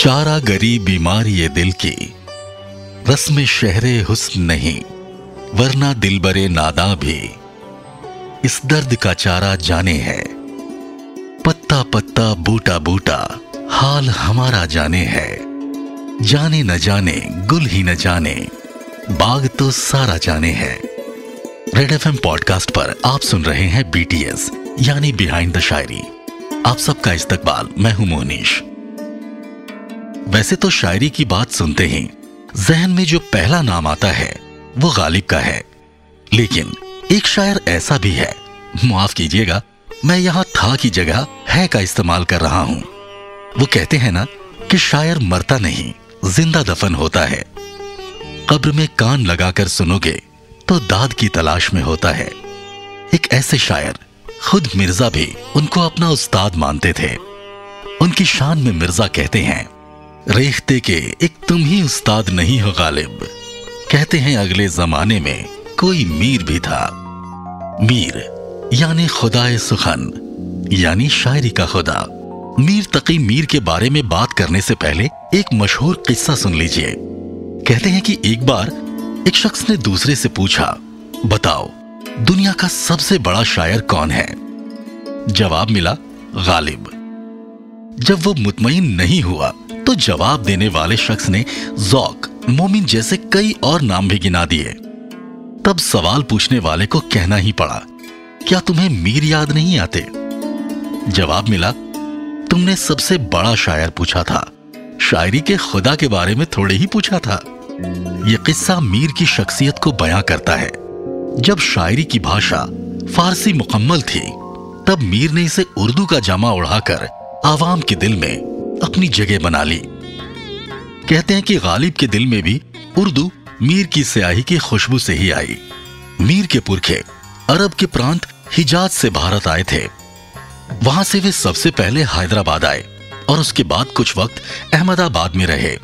चारा गरी बीमारी ये दिल की। रस्म शहरे हुस्न नहीं, वरना दिल बरे नादा भी। इस दर्द का चारा जाने है। पत्ता पत्ता बूटा बूटा हाल हमारा जाने है। जाने न जाने, गुल ही न जाने, बाग तो सारा जाने है। रेड एफएम पॉडकास्ट पर आप सुन रहे हैं बीटीएस यानी बिहाइंड द शायरी। आप सबका इस्तकबाल, मैं हूँ मोहनीश। वैसे तो शायरी की बात सुनते ही जहन में जो पहला नाम आता है, वो गालिब का है। लेकिन एक शायर ऐसा भी है, माफ़ कीजिएगा, मैं यहाँ था की जगह है का इस्तेमाल कर रहा हूँ। वो कहते हैं ना कि शायर मरता नहीं, ज़िंदा दफन होता है। कब्र में कान लगाकर सुनोगे तो दाद की तलाश में होता है। एक ऐसे शायर, खुद मिर्ज़ा भी उनको अपना उस्ताद मानते थे। उनकी शान में मिर्ज़ा कहते हैं रेखते के एक तुम ही उस्ताद नहीं हो गालिब। कहते हैं अगले जमाने में कोई मीर भी था। मीर, यानी खुदाए सुखन, यानी शायरी का खुदा। मीर तकी मीर के बारे में बात करने से पहले एक मशहूर किस्सा सुन लीजिए। कहते हैं कि एक बार एक शख्स ने दूसरे से पूछा, बताओ, दुनिया का सबसे बड़ा शायर कौन है? जवाब मिला, गालिब। जब वो मुतमईन नहीं हुआ तो जवाब देने वाले शख्स ने जौक, मोमिन जैसे कई और नाम भी गिना दिए। तब सवाल पूछने वाले को कहना ही पड़ा, क्या तुम्हें मीर याद नहीं आते? जवाब मिला, तुमने सबसे बड़ा शायर पूछा था। शायरी के खुदा के बारे में थोड़े ही पूछा था। यह किस्सा मीर की शख्सियत को बयां करता है। जब शायरी की भाषा फारसी मुकम्मल थी, तब मीर ने इसे उर्दू का जामा उड़ाकर आवाम के दिल में अपनी जगह बना ली। कहते हैं कि गालिब के दिल में भी उर्दू मीर की स्याही की खुशबू से ही आई। मीर के पुरखे अरब के प्रांत हिजाज से भारत आए थे। वहाँ से वे सबसे पहले हैदराबाद आए और उसके बाद कुछ वक्त अहमदाबाद में रहे।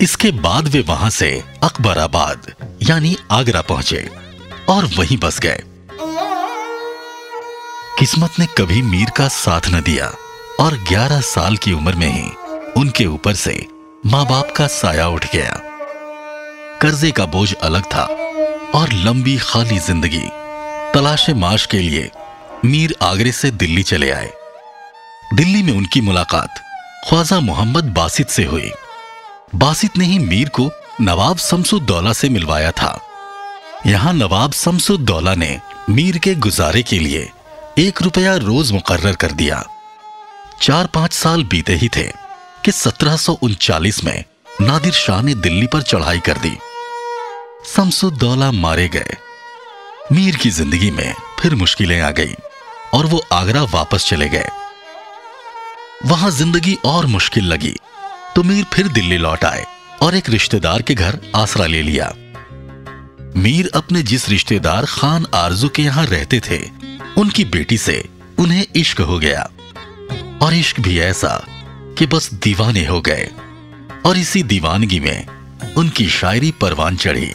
इसके बाद वे वहाँ से अकबराबाद, यानी आगरा पहुँचे और वहीं बस गए। किस्मत ने कभी मीर का साथ न दिया। और 11 साल की उम्र में ही उनके ऊपर से माँ बाप का साया उठ गया। कर्जे का बोझ अलग था और लंबी खाली ज़िंदगी तलाशे माश के लिए मीर आगरे से दिल्ली चले आए। दिल्ली में उनकी मुलाकात ख्वाजा मोहम्मद बासित से हुई। बासित ने ही मीर को नवाब शमसुद्दौला से मिलवाया था। यहाँ नवाब शमसुद्दौला ने मीर के गुजारे के लिए एक रुपया रोज मुकर्र कर दिया। चार पाँच साल बीते ही थे कि सत्रह में नादिर शाह ने दिल्ली पर चढ़ाई कर दी। शमसुद्दौला मारे गए। मीर की ज़िंदगी में फिर मुश्किलें आ गई और वो आगरा वापस चले गए। वहाँ ज़िंदगी और मुश्किल लगी तो मीर फिर दिल्ली लौट आए और एक रिश्तेदार के घर आसरा ले लिया। मीर अपने जिस रिश्तेदार खान आरज़ू के यहाँ रहते थे, उनकी बेटी से उन्हें इश्क हो गया। और इश्क भी ऐसा कि बस दीवाने हो गए। और इसी दीवानगी में उनकी शायरी परवान चढ़ी।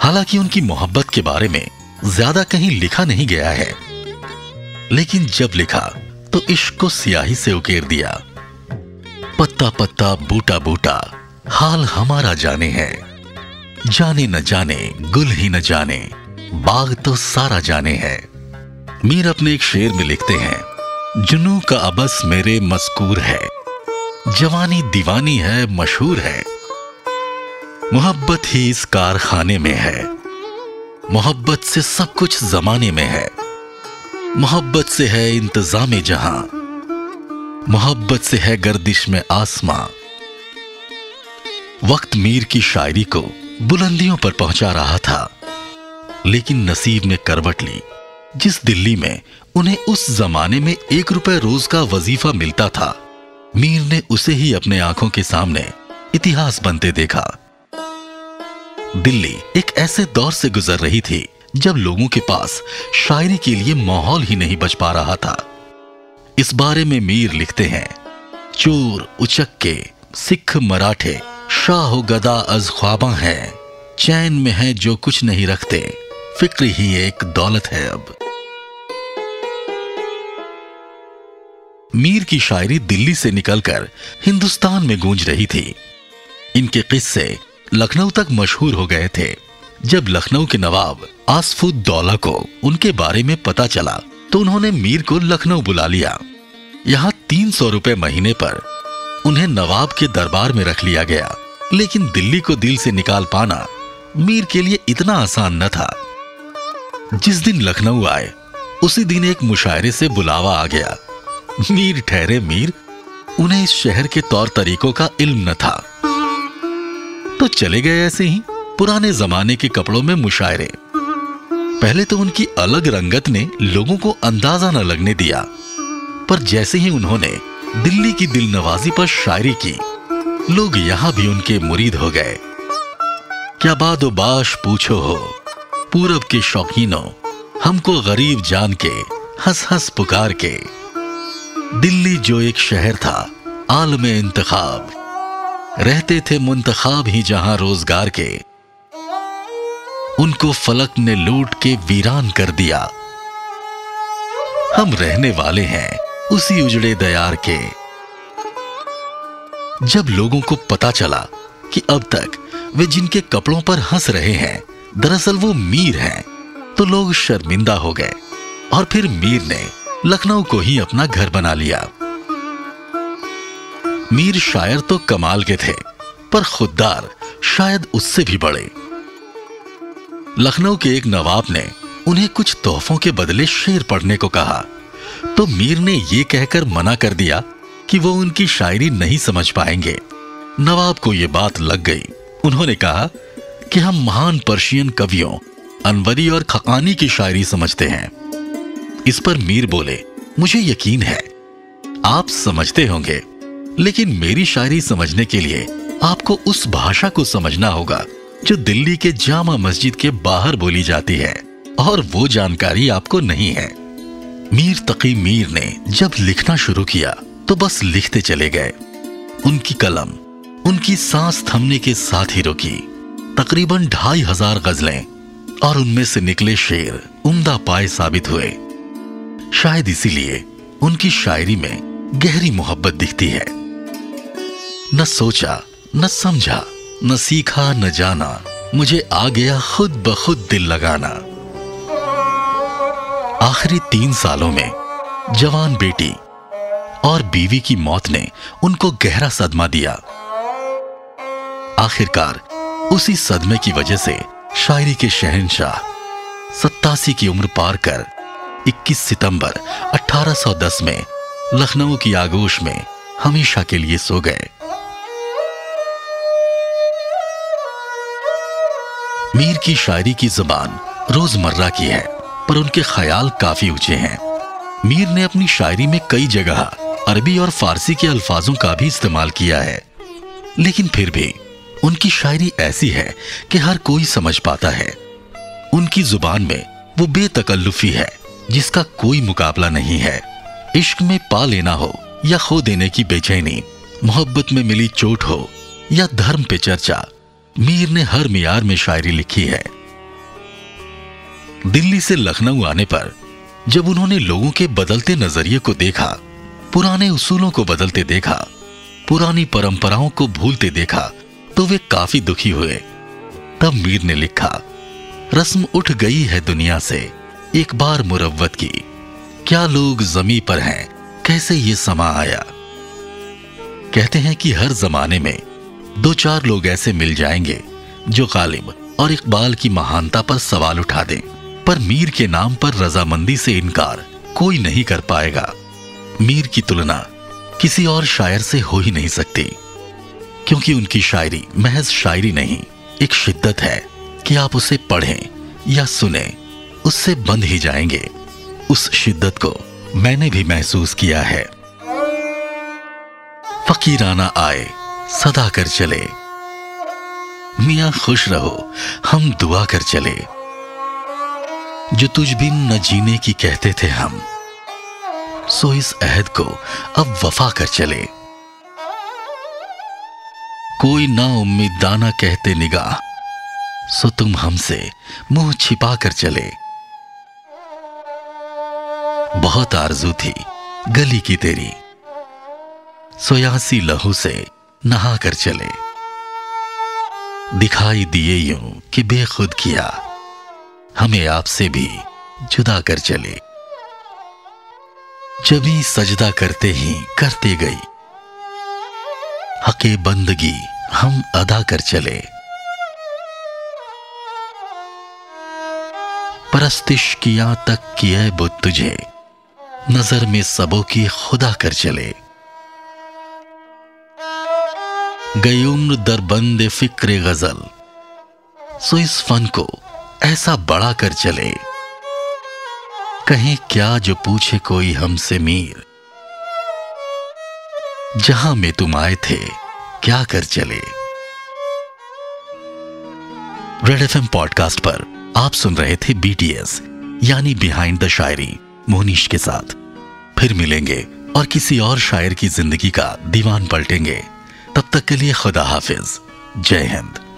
हालाँकि उनकी मोहब्बत के बारे में ज़्यादा कहीं लिखा नहीं गया है। लेकिन जब लिखा तो इश्क को सियाही से उकेर दिया। पत्ता पत्ता बूटा बूटा हाल हमारा जाने है। जाने न जाने, गुल ही न जाने, बाग तो सारा जाने है। मीर अपने एक शेर में लिखते हैं जुनू का अबस मेरे मस्कूर है। जवानी दीवानी है, मशहूर है। मोहब्बत ही इस कारखाने में है। मोहब्बत से सब कुछ जमाने में है। मोहब्बत से है इंतज़ाम जहाँ। मोहब्बत से है गर्दिश में आसमां। वक्त मीर की शायरी को बुलंदियों पर पहुँचा रहा था, लेकिन नसीब ने करवट ली। जिस दिल्ली में उन्हें उस जमाने में एक रुपए रोज का वजीफा मिलता था, मीर ने उसे ही अपने आँखों के सामने इतिहास बनते देखा। दिल्ली एक ऐसे दौर से गुजर रही थी, जब लोगों के पास शायरी के लिए माहौल ही नहीं बच पा रहा था। इस बारे में मीर लिखते हैं, चोर, उचक्के, सिख, मराठे, शाह, गदा, अज, ख्वाबा है, चैन में है जो कुछ नहीं रखते। फ़िक्र ही एक दौलत है अब। मीर की शायरी दिल्ली से निकलकर हिंदुस्तान में गूंज रही थी। इनके किस्से लखनऊ तक मशहूर हो गए थे। जब लखनऊ के नवाब आसफुद्दौला को उनके बारे में पता चला तो उन्होंने मीर को लखनऊ बुला लिया। यहाँ तीन सौ रुपए महीने पर उन्हें नवाब के दरबार में रख लिया गया, लेकिन दिल्ली को दिल से निकाल पाना मीर के लिए इतना आसान न था। जिस दिन लखनऊ आए, उसी दिन एक मुशायरे से बुलावा आ गया। मीर ठहरे मीर, उन्हें इस शहर के तौर तरीकों का इल्म न था। तो चले गए ऐसे ही पुराने जमाने के कपड़ों में मुशायरे। पहले तो उनकी अलग रंगत ने लोगों को अंदाज़ा न लगने दिया, पर जैसे ही उन्होंने दिल्ली की दिल नवाजी पर शायरी की, लोग यहाँ भी उनके मुरीद हो गए। क्या बाद बाश पूछो हो? पूरब के शौकीनों, हमको गरीब जान के हंस हंस पुकार के। दिल्ली जो एक शहर था, आलम इंतखाब। रहते थे मुंतखाब ही जहाँ रोज़गार के। उनको फलक ने लूट के वीरान कर दिया। हम रहने वाले हैं उसी उजड़े दयार के। जब लोगों को पता चला कि अब तक वे जिनके कपड़ों पर हंस रहे हैं दरअसल वो मीर हैं तो लोग शर्मिंदा हो गए, और फिर मीर ने लखनऊ को ही अपना घर बना लिया। मीर शायर तो कमाल के थे, पर खुददार शायद उससे भी बड़े। लखनऊ के एक नवाब ने उन्हें कुछ तोहफों के बदले शेर पढ़ने को कहा तो मीर ने यह कहकर मना कर दिया कि वो उनकी शायरी नहीं समझ पाएँगे। नवाब को यह बात लग गई। उन्होंने कहा कि हम महान पर्शियन कवियों, अनवरी और खकानी की शायरी समझते हैं। इस पर मीर बोले, मुझे यकीन है, आप समझते होंगे, लेकिन मेरी शायरी समझने के लिए आपको उस भाषा को समझना होगा, जो दिल्ली के जामा मस्जिद के बाहर बोली जाती है, और वो जानकारी आपको नहीं है। मीर तकी मीर ने जब लिखना शुरू किया तो बस लिखते चले गए। उनकी कलम, उनकी सांस थमने के साथ ही रुकी। तकरीबन ढाई हज़ार गजलें और उनमें से निकले शेर उम्दा पाए साबित हुए। शायद इसीलिए उनकी शायरी में गहरी मोहब्बत दिखती है। न सोचा, न समझा, न सीखा, न जाना, मुझे आ गया खुद ब खुद दिल लगाना। आखिरी तीन सालों में जवान बेटी और बीवी की मौत ने उनको गहरा सदमा दिया। आखिरकार उसी सदमे की वजह से शायरी के शहनशाह सत्तासी की उम्र पार कर 21 सितंबर 1810 में लखनऊ की आगोश में हमेशा के लिए सो गए। मीर की शायरी की जबान रोज़मर्रा की है, पर उनके ख्याल काफ़ी ऊँचे हैं। मीर ने अपनी शायरी में कई जगह अरबी और फारसी के अल्फाजों का भी इस्तेमाल किया है, लेकिन फिर भी उनकी शायरी ऐसी है कि हर कोई समझ पाता है। उनकी ज़ुबान में वो बेतकल्लुफी है, जिसका कोई मुकाबला नहीं है। इश्क में पा लेना हो या खो देने की बेचैनी, मोहब्बत में मिली चोट हो या धर्म पे चर्चा, मीर ने हर मियार में शायरी लिखी है। दिल्ली से लखनऊ आने पर जब उन्होंने लोगों के बदलते नज़रिए को देखा, पुराने उसूलों को बदलते देखा, पुरानी परंपराओं को भूलते देखा तो वे काफ़ी दुखी हुए। तब मीर ने लिखा, रस्म उठ गई है दुनिया से, एक बार मुरवत की। क्या लोग जमी पर हैं, कैसे ये समा आया? कहते हैं कि हर जमाने में दो चार लोग ऐसे मिल जाएँगे, जो गालिब और इकबाल की महानता पर सवाल उठा दें। पर मीर के नाम पर रजामंदी से इनकार कोई नहीं कर पाएगा। मीर की तुलना किसी और शायर से हो ही नहीं सकती। क्योंकि उनकी शायरी महज शायरी नहीं, एक शिद्दत है कि आप उसे पढ़ें या सुने, उससे बंध ही जाएँगे। उस शिद्दत को मैंने भी महसूस किया है। फकीराना आए सदा कर चले। मियाँ खुश रहो, हम दुआ कर चले। जो तुझ बिन न जीने की कहते थे हम, सो इस अहद को अब वफा कर चले। कोई ना उम्मीद दाना कहते निगाह सो तुम हमसे मुँह छिपा कर चले। बहुत आरज़ू थी गली की तेरी। सोयासी लहू से नहा कर चले। दिखाई दिए यूँ कि बेखुद किया। हमें आपसे भी जुदा कर चले। जबी सजदा करते ही करते गई। हके बंदगी, हम अदा कर चले। परस्तिश किया तक किए बुत तुझे, नज़र में सबों की खुदा कर चले। गई उम्र दरबंद फ़िक्र गज़ल, सो इस फन को ऐसा बड़ा कर चले। कहीं क्या जो पूछे कोई हमसे मीर जहाँ में तुम आए थे, क्या कर चले? रेड एफ़ पॉडकास्ट पर आप सुन रहे थे बीटीएस यानी बिहाइंड द शायरी मोनीश के साथ। फिर मिलेंगे और किसी और शायर की ज़िंदगी का दीवान पलटेंगे। तब तक के लिए खुदा हाफिज। जय हिंद।